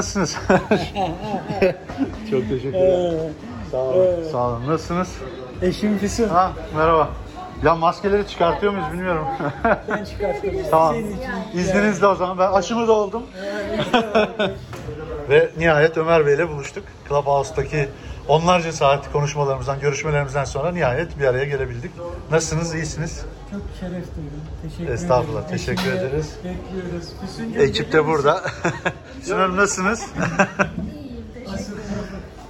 nasılsınız? Çok teşekkür ederim. Sağ olun. Sağ olun. Nasılsınız? Eşim Füsun. Ha, merhaba. Ya maskeleri çıkartıyor muyuz bilmiyorum. Ben çıkarttım. tamam. Senin için. İzninizle o zaman. Ben aşımı da oldum. Ve nihayet Ömer Bey ile buluştuk. Clubhouse'daki onlarca saat konuşmalarımızdan, görüşmelerimizden sonra nihayet bir araya gelebildik. Nasılsınız? İyisiniz? Çok şeref duydum. Teşekkür Estağfurullah, ederim. teşekkür Eşimle ederiz. Bekliyoruz. Füsuncuğum, Ekip de burada. Sunarım nasılsınız?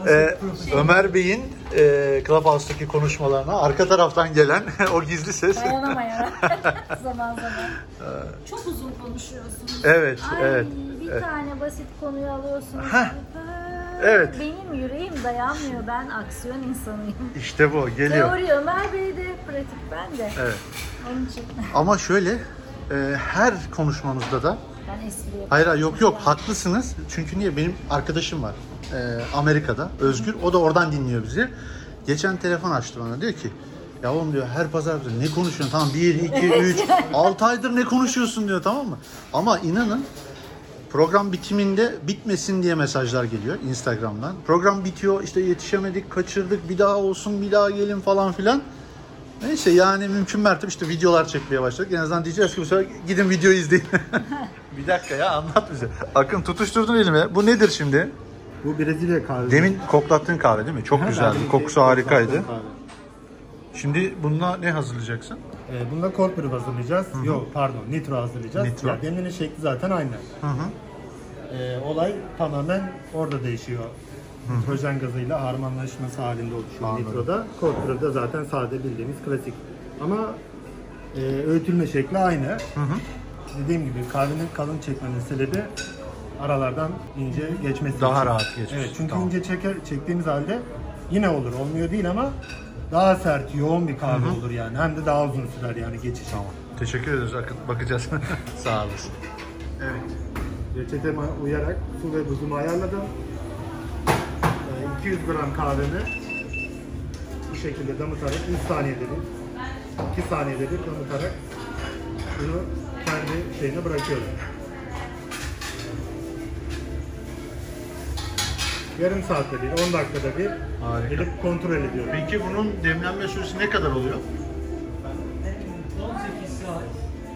Ee. Ömer Bey'in e, Clubhouse'daki konuşmalarına arka taraftan gelen o gizli ses. Dayanamayarak zaman zaman. Çok uzun konuşuyorsunuz. Evet, Ay, evet, Bir evet. tane basit konuyu alıyorsunuz. Heh, evet. Benim yüreğim dayanmıyor. Ben aksiyon insanıyım. İşte bu geliyor. Teori Ömer Bey'de, pratik ben de. Evet. Onun için Ama şöyle e, her konuşmamızda da ben espri yapıyorum. hayır hayır, yok yok haklısınız. Çünkü niye benim arkadaşım var e, Amerika'da Özgür o da oradan dinliyor bizi. Geçen telefon açtı bana diyor ki ya oğlum diyor her pazar diyor, ne konuşuyorsun tamam 1, 2, 3, 6 aydır ne konuşuyorsun diyor tamam mı? Ama inanın program bitiminde bitmesin diye mesajlar geliyor Instagram'dan. Program bitiyor işte yetişemedik kaçırdık bir daha olsun bir daha gelin falan filan. Neyse yani mümkün mertebe işte videolar çekmeye başladık. En azından diyeceğiz ki bu sefer gidin video izleyin. bir dakika ya anlat bize. Akın tutuşturdun elime. Bu nedir şimdi? Bu Brezilya kahvesi. Demin koklattığın kahve değil mi? Çok güzeldi. Kokusu harikaydı. Şimdi bununla ne hazırlayacaksın? Ee, bunda cold brew hazırlayacağız. Yok pardon nitro hazırlayacağız. Nitro. Ya, demleme şekli zaten aynı. Hı hı. Ee, olay tamamen orada değişiyor. Nitrojen gazıyla harmanlaşması halinde oluşuyor Anladım. nitroda. Cold brew'da zaten sade bildiğimiz klasik. Ama e, öğütülme şekli aynı. Hı hı. Dediğim gibi kahvenin kalın çekmenin sebebi aralardan ince geçmesi Daha için. rahat geçmesi, Evet çünkü tamam. ince çeker, çektiğimiz halde yine olur. Olmuyor değil ama daha sert, yoğun bir kahve olur yani. Hem de daha uzun sürer yani geçiş. Tamam. Teşekkür ederiz. Bakacağız. Sağ olasın. Evet. Reçeteme uyarak su ve buzumu ayarladım. Ee, 200 gram kahvemi bu şekilde damıtarak 3 saniyede bir, 2 saniyede bir damıtarak bunu kendi şeyine bırakıyorum. Yarım saatte bir, 10 dakikada bir Harika. gelip kontrol ediyorum. Peki bunun demlenme süresi ne kadar oluyor? 18 saat.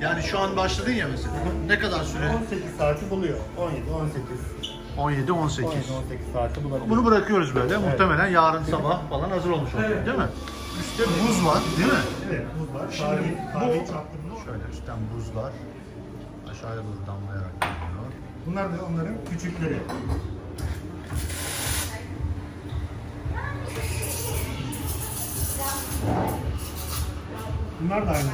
Yani şu an başladın ya mesela. Ne kadar süre? 18 saati buluyor. 17, 18. 17, 18. 17, 18 saati bulabiliyor. Bunu bırakıyoruz böyle. Muhtemelen yarın sabah falan hazır olmuş olacak değil mi? Üstte buz var değil mi? Evet, buz var. Şimdi Kahveyi, bu-. Şöyle üstten buzlar aşağıya doğru damlayarak geliyor. Bunlar da onların küçükleri. Bunlar da aynı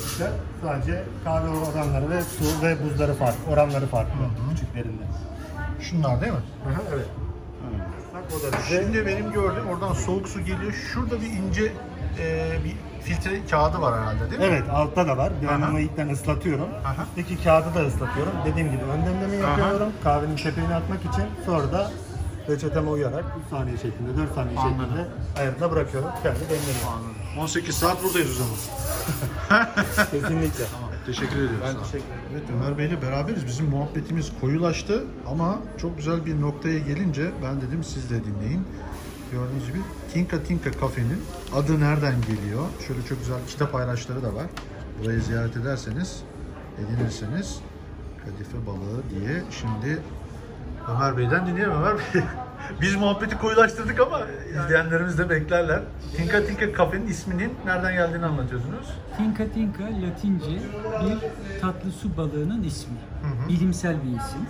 küçükler. Sadece kahve oranları ve su ve buzları farklı, oranları farklı küçüklerinde. Şunlar değil mi? Aha, evet. Bak o da bize Şimdi benim gördüğüm oradan soğuk su geliyor. Şurada bir ince e, bir filtre kağıdı var herhalde değil mi? Evet altta da var. Ben Aha. onu ilkten ıslatıyorum. Aha. Üstteki kağıdı da ıslatıyorum. Dediğim gibi ön demleme Aha. yapıyorum. Kahvenin tepeğini atmak için. Sonra da reçeteme uyarak 3 saniye şeklinde, 4 saniye Anladım. şeklinde ayarına bırakıyorum. Kendi. Anladım. 18 saat buradayız o zaman. Kesinlikle. Tamam. Teşekkür ediyorum. Ben sana. teşekkür ederim. Evet Ömer Bey'le beraberiz. Bizim muhabbetimiz koyulaştı ama çok güzel bir noktaya gelince ben dedim siz de dinleyin. Gördüğünüz gibi Tinka Tinka kafenin adı nereden geliyor? Şöyle çok güzel kitap paylaşları da var. Burayı ziyaret ederseniz, edinirseniz kadife balığı diye şimdi Ömer Bey'den dinleyelim Ömer Bey. Biz muhabbeti koyulaştırdık ama izleyenlerimiz de beklerler. Tinka Tinka kafenin isminin nereden geldiğini anlatıyorsunuz. Tinka Tinka Latince bir tatlı su balığının ismi. Bilimsel bir isim.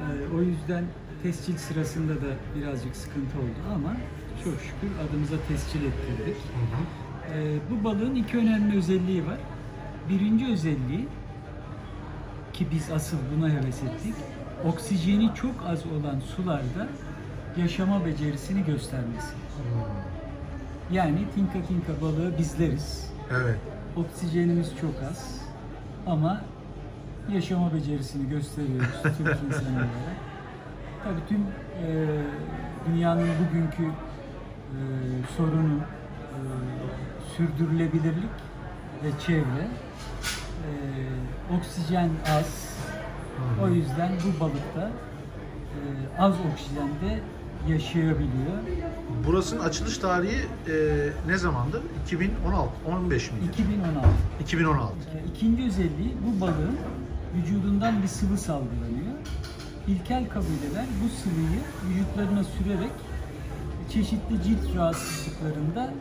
Ee, o yüzden tescil sırasında da birazcık sıkıntı oldu ama çok şükür adımıza tescil ettirdik. Ee, bu balığın iki önemli özelliği var. Birinci özelliği ki biz asıl buna heves ettik. Oksijeni çok az olan sularda yaşama becerisini göstermesi. Yani Tinka Tinka balığı bizleriz. Evet. Oksijenimiz çok az ama yaşama becerisini gösteriyoruz Türk insanı olarak. Tabii tüm e, dünyanın bugünkü e, sorunu e, sürdürülebilirlik ve çevre. E, oksijen az. O yüzden bu balıkta e, az oksijende yaşayabiliyor. Burasının açılış tarihi e, ne zamandı? 2016, 15 miydi? 2016. 2016. E, İkinci özelliği bu balığın vücudundan bir sıvı salgılanıyor. İlkel kabileler bu sıvıyı vücutlarına sürerek çeşitli cilt rahatsızlıklarında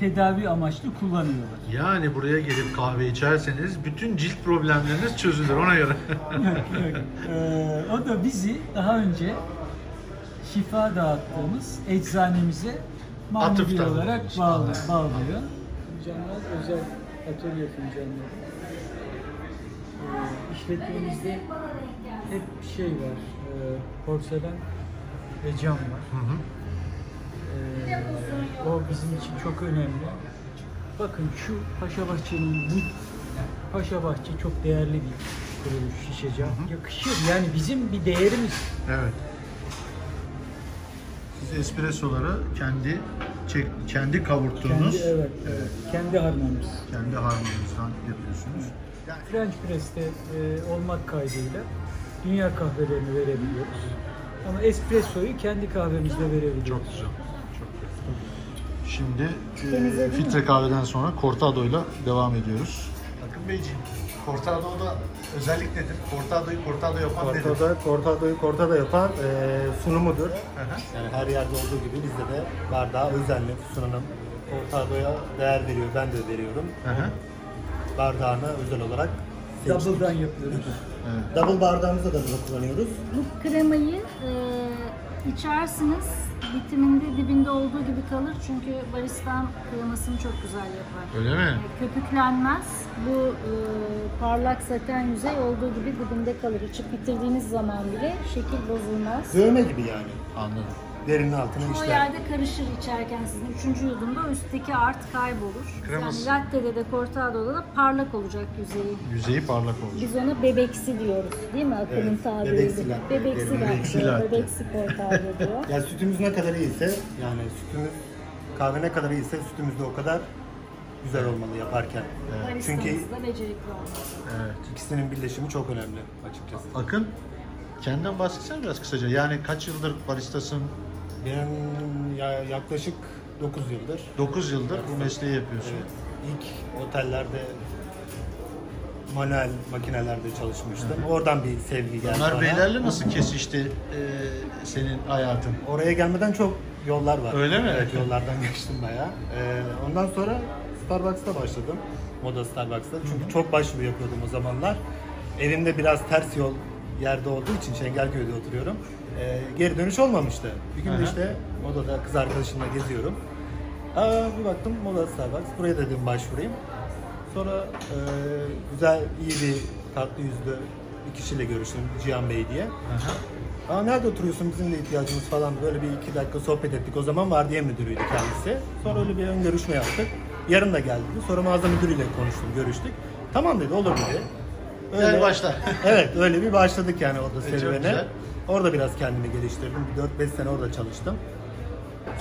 tedavi amaçlı kullanıyorlar. Yani buraya gelip kahve içerseniz bütün cilt problemleriniz çözülür ona göre. Yok, e, o da bizi daha önce şifa dağıttığımız eczanemize manevi Atıfta olarak bulunmuş. bağlı, Anladım. bağlıyor. Fincanlar özel atölye fincanları. E, işletmemizde hep şey var, e, porselen ve cam var. Hı hı. E, o bizim için çok önemli. Bakın şu Paşabahçe'nin bu Paşabahçe çok değerli bir kuruluş şişe cam. Yakışır yani bizim bir değerimiz. Evet. Siz espressoları kendi çek, kendi kavurttuğunuz Kendi, evet, evet. Kendi harmanımız. kendi harmanınızdan yapıyorsunuz. Yani French Press'te e, olmak kaydıyla dünya kahvelerini verebiliyoruz. Ama espressoyu kendi kahvemizde verebiliyoruz. Çok güzel. Şimdi e, mi? filtre kahveden sonra Cortado'yla devam ediyoruz. Akın Beyciğim, Cortado'da özellik nedir? Cortado'yu Cortado yapan nedir? Cortado, Cortado'yu Cortado yapan e, sunumudur. Hı hı. Yani her yerde olduğu gibi bizde de bardağa özenli sunum. Cortado'ya değer veriyor, ben de veriyorum. Hı hı. Bardağına özel olarak seçtik. Double'dan yapıyoruz. Evet. Double bardağımızda da bunu kullanıyoruz. Bu kremayı e, içersiniz bitiminde dibinde olduğu gibi kalır çünkü baristan kremasını çok güzel yapar. Öyle mi? E, Köpüklenmez. Bu e, parlak saten yüzey olduğu gibi dibinde kalır. İçip bitirdiğiniz zaman bile şekil bozulmaz. Dövme gibi yani. Anladım. Derinin altına işler. yerde karışır içerken sizin üçüncü yudumda o üstteki art kaybolur. Kreması- Yani latte'de de cortado'da da parlak olacak yüzeyi. Yüzeyi parlak olacak. Biz ona bebeksi diyoruz değil mi Akın'ın Evet, tabiriyle? bebeksi latte. Bebeksi Bebeksi latte, latte. bebeksi cortado diyor. Yani sütümüz ne kadar iyiyse, yani sütümüz kahve ne kadar iyiyse sütümüz de o kadar güzel olmalı yaparken. Çünkü da becerikli olmalı. Evet. ikisinin birleşimi çok önemli açıkçası. Akın, kendinden bahsetsene biraz kısaca. Yani kaç yıldır baristasın? Ben ya- yaklaşık 9 yıldır 9 yıldır bu mesleği yapıyorsun. evet, ilk otellerde manuel makinelerde çalışmıştım. Oradan bir sevgi geldi Ömer bana. Beylerle nasıl kesişti e, senin hayatın? Oraya gelmeden çok yollar var. Öyle mi? Evet yollardan geçtim bayağı. Ee, ondan sonra Starbucks'ta başladım. Moda Starbucks'ta. Çünkü çok başvuru yapıyordum o zamanlar. Evimde biraz ters yol yerde olduğu için Şengelköy'de oturuyorum. Ee, geri dönüş olmamıştı. Bir gün Aha. de işte modada kız arkadaşımla geziyorum. Aa, bir baktım Moda Starbucks. Buraya dedim başvurayım. Sonra e, güzel, iyi bir tatlı yüzlü bir kişiyle görüştüm. Cihan Bey diye. Aa nerede oturuyorsun bizim de ihtiyacımız falan böyle bir iki dakika sohbet ettik. O zaman vardiya müdürüydü kendisi. Sonra öyle bir ön görüşme yaptık. Yarın da geldi. Sonra mağaza müdürüyle konuştum, görüştük. Tamam dedi, olur dedi. Gel başla. evet, öyle bir başladık yani orada E, serüvene. Orada biraz kendimi geliştirdim. Bir 4-5 sene orada çalıştım.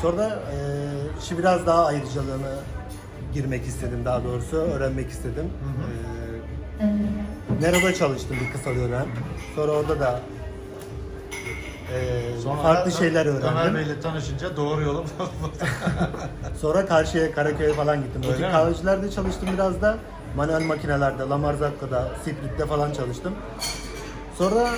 Sonra da e, işi biraz daha ayrıcalığına girmek istedim daha doğrusu. Öğrenmek istedim. E, Nero'da çalıştım bir kısa dönem. Sonra orada da e, farklı şeyler Ömer öğrendim. Bey'le tanışınca doğru yola Sonra karşıya Karaköy'e falan gittim. Öyle Öyle kahvecilerde çalıştım biraz da. Manuel makinelerde, Lamarzaka'da, Sprit'te falan çalıştım. Sonra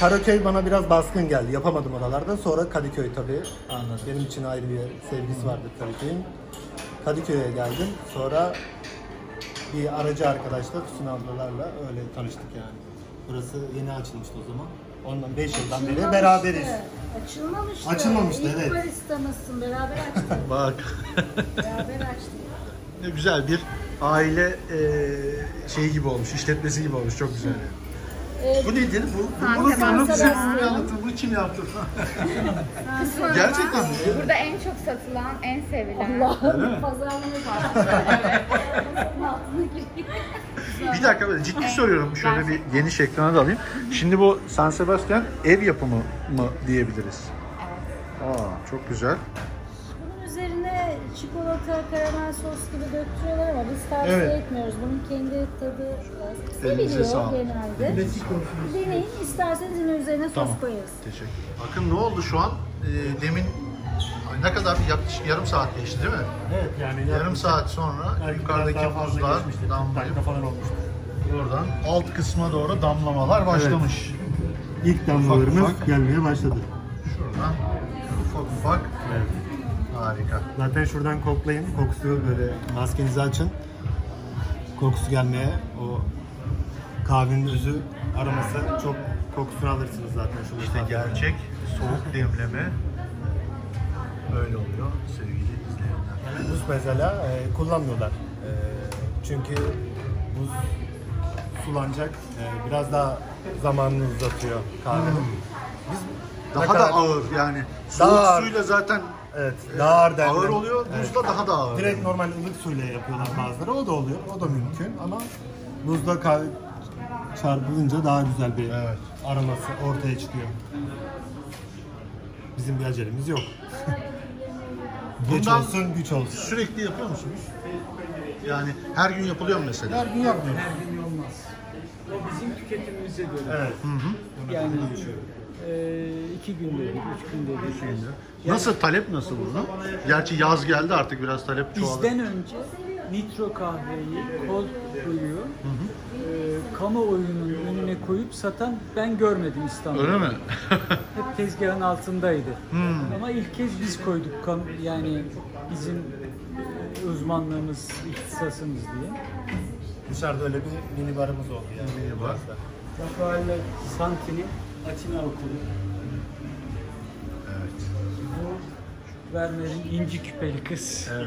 Karaköy bana biraz baskın geldi. Yapamadım oralarda. Sonra Kadıköy tabii. Anladım. Benim için ayrı bir sevgisi vardı Kadıköy'ün. Kadıköy'e geldim. Sonra bir aracı arkadaşla, Füsun ablalarla öyle tanıştık yani. Burası yeni açılmıştı o zaman. Ondan 5 yıldan beri Açılmamıştı. beraberiz. Açılmamıştı. Açılmamıştı, İlk evet. baristamızsın. Beraber açtık. Bak. Beraber açtık. ne güzel bir aile e, şeyi gibi olmuş, işletmesi gibi olmuş. Çok güzel. Ee, Bu nedir? Bu, bu bunu, bunu bize bunu anlatın. Bunu kim yaptı? Gerçekten mi? Burada en çok satılan, en sevilen. Allah'ım pazarlama var. Bir dakika böyle ciddi soruyorum. Şöyle bir geniş ekrana da alayım. Şimdi bu San Sebastian ev yapımı mı diyebiliriz? Aa çok güzel. Çikolata, karamel sos gibi döktürüyorlar ama biz tavsiye Evet. etmiyoruz. Bunun kendi tadı e, seviliyor genelde. Deneyin. İsterseniz yine üzerine sos Tamam. koyarız. Teşekkür Bakın ne oldu şu an? Ee, demin ne kadar yaklaşık yarım saat geçti değil mi? Evet yani Yarım saat sonra belki yukarıdaki buzlar damlayıp oradan alt kısma doğru damlamalar başlamış. İlk damlalarımız Ufak ufak. gelmeye başladı. Şuradan ufak ufak Evet. Harika. Zaten şuradan koklayın. Kokusu böyle maskenizi açın. Kokusu gelmeye o kahvenin özü aroması çok kokusunu alırsınız zaten şurada. İşte gerçek soğuk demleme böyle oluyor sevgili izleyenler. Buz mesela e, kullanmıyorlar. E, çünkü buz sulanacak. E, biraz daha zamanını uzatıyor kahvenin. Biz ne Daha kadar- da ağır yani. Soğuk ağır. suyla zaten Evet, daha ağır demlen. ağır oluyor, Evet. buzda daha da ağır. Direkt normal ılık suyla yapıyorlar bazıları. O da oluyor. O da mümkün ama buzda kahve çarpılınca daha güzel bir Evet. aroması ortaya çıkıyor. Bizim bir acelemiz yok. Geç Bundan- olsun, güç olsun. Sürekli yapıyor musunuz? Yani her gün yapılıyor mu mesela? Her gün yapmıyoruz. Her gün olmaz. O bizim tüketimimize göre. Evet. Yani iki günde bir, üç günde bir. Nasıl talep nasıl bunun? Gerçi yaz geldi artık biraz talep çoğaldı. Bizden önce nitro kahveyi, cold brew'u e, kamuoyunun önüne koyup satan ben görmedim İstanbul'da. Öyle mi? Hep tezgahın altındaydı. Hmm. Ama ilk kez biz koyduk kam- yani bizim e, uzmanlığımız, ihtisasımız diye. Dışarıda öyle bir mini barımız oldu yani. Mini bar. Rafael Santi'nin Atina okulu. evet. Bu Vermeer'in inci küpeli kız. Evet.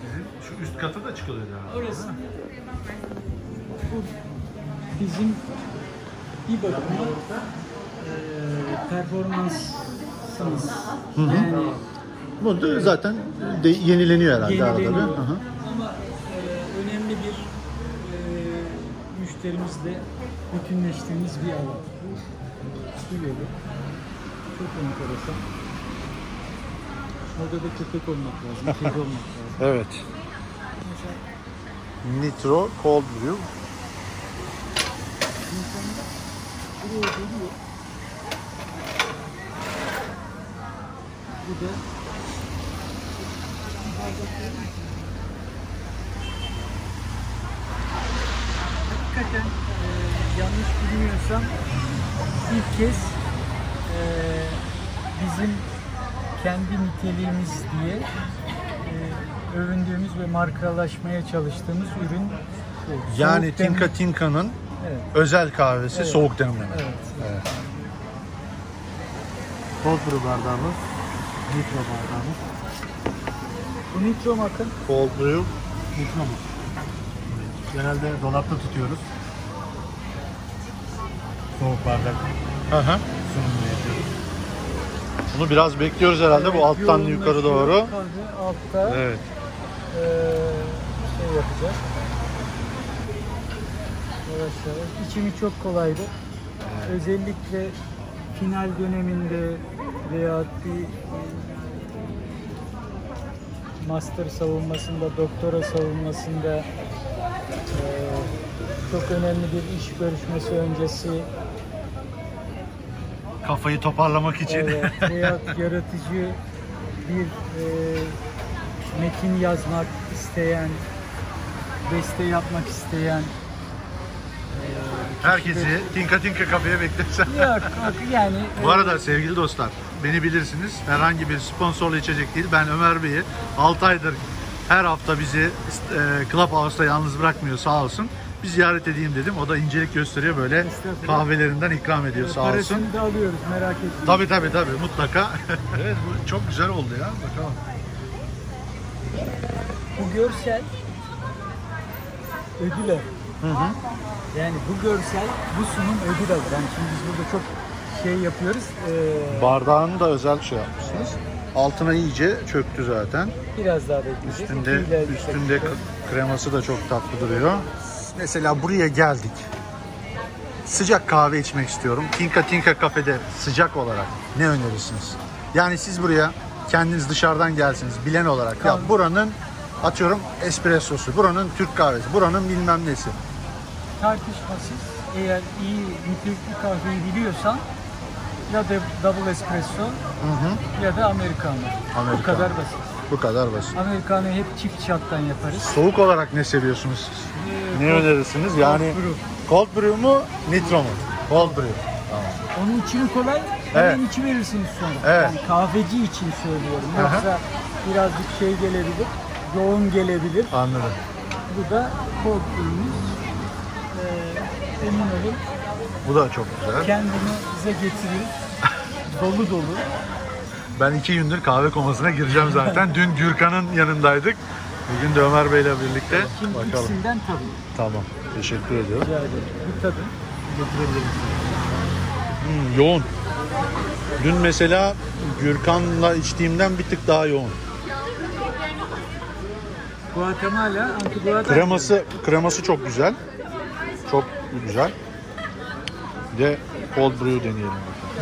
Sizin şu üst kata da çıkılıyor herhalde. Orası. Bu bizim bir bakıma e, performansımız. Yani Bu da zaten de yenileniyor herhalde arada bir. yenileniyor. Hı hı. Ama e, önemli bir e, müşterimizle bütünleştiğimiz bir alan. Bu yolu. Çok enteresan. Orada da köpek olmak lazım, kedi olmak lazım. Evet. Nitro Cold Brew. Buraya geliyor. Bu da hakikaten e, yanlış bilmiyorsam ilk kez e, bizim kendi niteliğimiz diye e, övündüğümüz ve markalaşmaya çalıştığımız ürün bu. Yani Soğuk Tinka Tinka'nın Evet. özel kahvesi Evet. soğuk demleme. Evet. Cold brew bardağımız. Nitro bardağımız. Bu nitro makın Cold Brew. Nitro mu? Genelde dolapta tutuyoruz. Soğuk bardak Hı hı. sunumunu yapıyoruz. Bunu biraz bekliyoruz herhalde bu alttan yoğunlaşıyor. yukarı doğru. Altta Evet. eee, şey yapacak. Yavaş yavaş. İçimi çok kolaydı. Özellikle final döneminde veya bir e, master savunmasında, doktora savunmasında çok önemli bir iş görüşmesi öncesi Kafayı toparlamak için. Evet, veya yaratıcı bir e, metin yazmak isteyen, beste yapmak isteyen Herkesi Tinka Tinka kafeye beklersen. yok yani Bu arada sevgili dostlar, beni bilirsiniz. Herhangi bir sponsorlu içecek değil. Ben Ömer Bey'i 6 aydır her hafta bizi e, Clubhouse'da yalnız bırakmıyor sağ olsun. Bir ziyaret edeyim dedim. O da incelik gösteriyor böyle kahvelerinden ikram ediyor sağ olsun. parasını da alıyoruz merak etmeyin. Tabii tabii tabii mutlaka. evet bu çok güzel oldu ya. Bakalım. Bu görsel ödül alır. Yani bu görsel, bu sunum ödül alır. Yani şimdi biz burada çok şey yapıyoruz. e, Bardağını da özel şey yapmışsınız. Altına iyice çöktü zaten. biraz daha bekleyeceğiz. Üstünde üstünde kreması da çok tatlı duruyor. Mesela buraya geldik. Sıcak kahve içmek istiyorum. Tinka Tinka kafede sıcak olarak ne önerirsiniz? Yani siz buraya kendiniz dışarıdan gelsiniz bilen olarak ya buranın atıyorum espressosu, buranın Türk kahvesi, buranın bilmem nesi. Tartışmasız eğer iyi nitelikli kahveyi biliyorsan ya da double espresso ya da americano. Bu Americano. kadar basit. Bu kadar basit. Americano'yu hep çift şattan yaparız. Soğuk olarak ne seviyorsunuz siz? Ee, Ne önerirsiniz? Yani brew. cold brew mu, nitro mu? Cold brew. Onun için kolay, Evet. hemen içi verirsiniz sonra. Evet. Yani kahveci için söylüyorum. Aha. Yoksa birazcık şey gelebilir, yoğun gelebilir. Anladım. Bu da cold brew'ümüz. Ee, emin olun Bu da çok güzel. kendini bize getirir. dolu dolu. Ben iki gündür kahve komasına gireceğim zaten. Dün Gürkan'ın yanındaydık. Bugün de Ömer Bey'le birlikte. Şimdi Bakalım. ikisinden tabii. Tamam. Teşekkür ediyorum. Rica ederim. Bir tadın. Hmm, yoğun. Dün mesela Gürkan'la içtiğimden bir tık daha yoğun. Guatemala, Antigua Kreması kreması çok güzel. Çok güzel. Bir de cold brew deneyelim.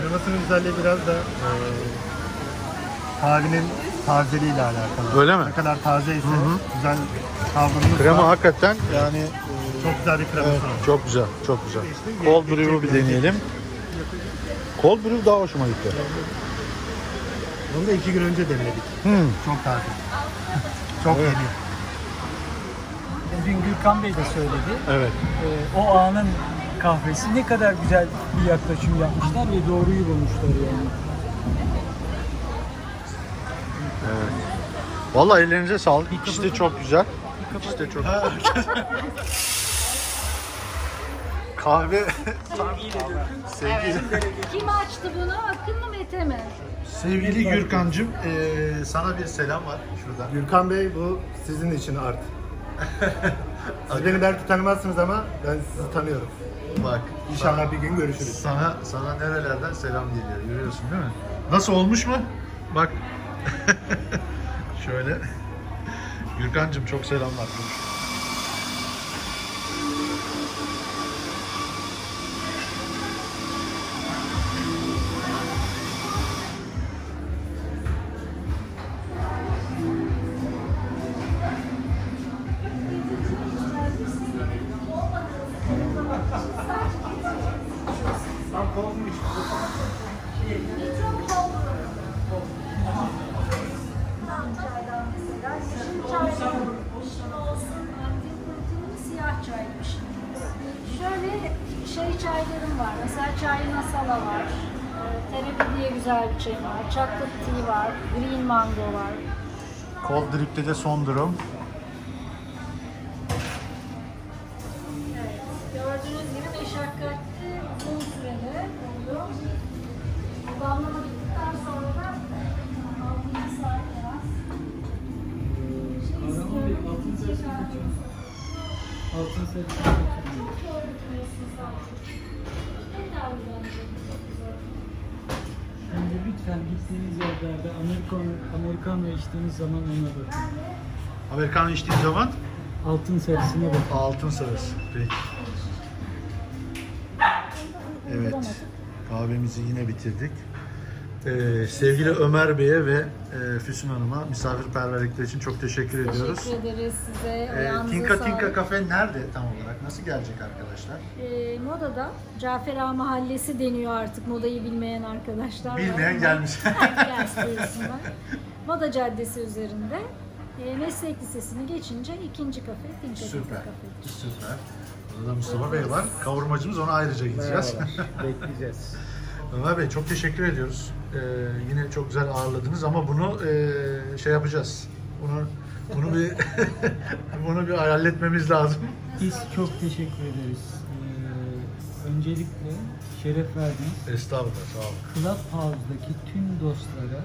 Kremasının güzelliği biraz da e, kahvenin tazeliğiyle alakalı. Öyle mi? Ne kadar taze ise güzel kavrulmuş. Krema hakikaten yani e, çok güzel bir kreması evet, var. çok güzel, çok güzel. Cold brew'u bir deneyelim. Cold brew daha hoşuma gitti. Onu da iki gün önce demledik. Hmm. Çok taze. çok Evet. yeni. Dün Gürkan Bey de söyledi. Evet. Ee, o anın kahvesi ne kadar güzel bir yaklaşım yapmışlar ve doğruyu bulmuşlar yani. Vallahi ellerinize sağlık. İkisi de çok güzel. İkisi de çok Kahve sevgili, Kim açtı bunu? Akın mı Mete mi? sevgili Gürkancığım eee, sana bir selam var şurada. Gürkan Bey bu sizin için art. Siz beni belki tanımazsınız ama ben sizi tanıyorum. Bak İnşallah bir gün görüşürüz. sana sana nerelerden selam geliyor görüyorsun değil mi? Nasıl olmuş mu? Bak. Şöyle. Gürkancığım çok selamlar. Siyah güzel bir çay var. Chocolate tea var. Green mango var. Cold Drip'te de son durum. Evet. Gördüğünüz gibi meşakkatli uzun süreli oluyor. Damlama bittikten sonra da 6 saat en az. Şey istiyorum. Altın sarısı. Şimdi lütfen gittiğiniz yerlerde Amerikan, Americano içtiğiniz zaman ona bakın. Amerikan içtiğim zaman Altın sarısına bakın. altın sarısı. Peki. Evet. Kahvemizi yine bitirdik. Ee, sevgili Ömer Bey'e ve e, Füsun Hanım'a misafirperverlikleri için çok teşekkür ediyoruz. Teşekkür ederiz size. Ee, Ayağınıza Tinka sağlık. Tinka Cafe nerede tam olarak? Nasıl gelecek arkadaşlar? Ee, modada Cafer Ağa Mahallesi deniyor artık modayı bilmeyen arkadaşlar. Bilmeyen gelmiş. Buyursunlar. Moda Caddesi üzerinde. E, meslek lisesini geçince ikinci kafe Tinka Tinka Süper. Cafe. Süper. Burada da Mustafa Bey var. Kavurmacımız ona ayrıca gideceğiz. Bekleyeceğiz. Ömer Bey çok teşekkür ediyoruz. Ee, yine çok güzel ağırladınız ama bunu e, şey yapacağız. Bunu bunu bir bunu bir halletmemiz lazım. Biz çok teşekkür ederiz. Ee, öncelikle şeref verdiniz. Estağfurullah sağ olun. Clubhouse'daki tüm dostlara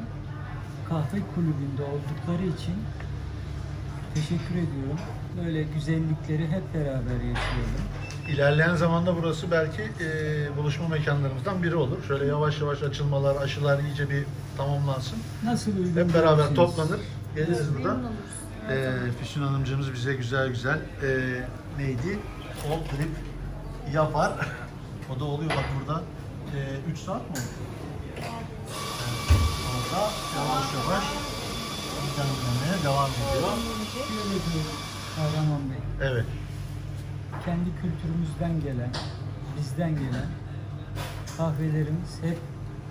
kahve kulübünde oldukları için teşekkür ediyorum. Böyle güzellikleri hep beraber yaşayalım. İlerleyen zamanda burası belki e, buluşma mekanlarımızdan biri olur. Şöyle yavaş yavaş açılmalar, aşılar iyice bir tamamlansın. Nasıl uygun Hep beraber toplanır, geliriz buradan. Memnun oluruz. Ee, Füsun Hanımcığımız bize güzel güzel e, neydi? Sol trip yapar. o da oluyor bak burada. 3 saat mi oldu? Evet, Orada yavaş yavaş demlenmeye devam ediyor. Kahraman Bey. Evet. Kendi kültürümüzden gelen, bizden gelen kahvelerimiz hep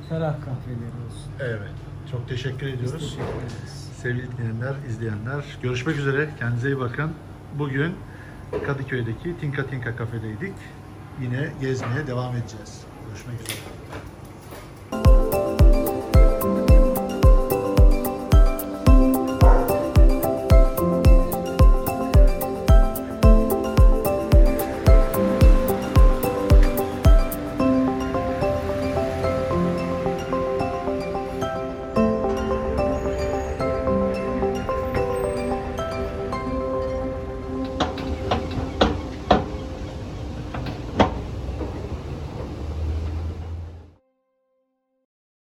ferah kahveleri olsun. Evet. Çok teşekkür Biz ediyoruz. teşekkür ederiz. Sevgili dinleyenler, izleyenler görüşmek üzere. Kendinize iyi bakın. Bugün Kadıköy'deki Tinka Tinka kafedeydik. Yine gezmeye devam edeceğiz. Görüşmek üzere.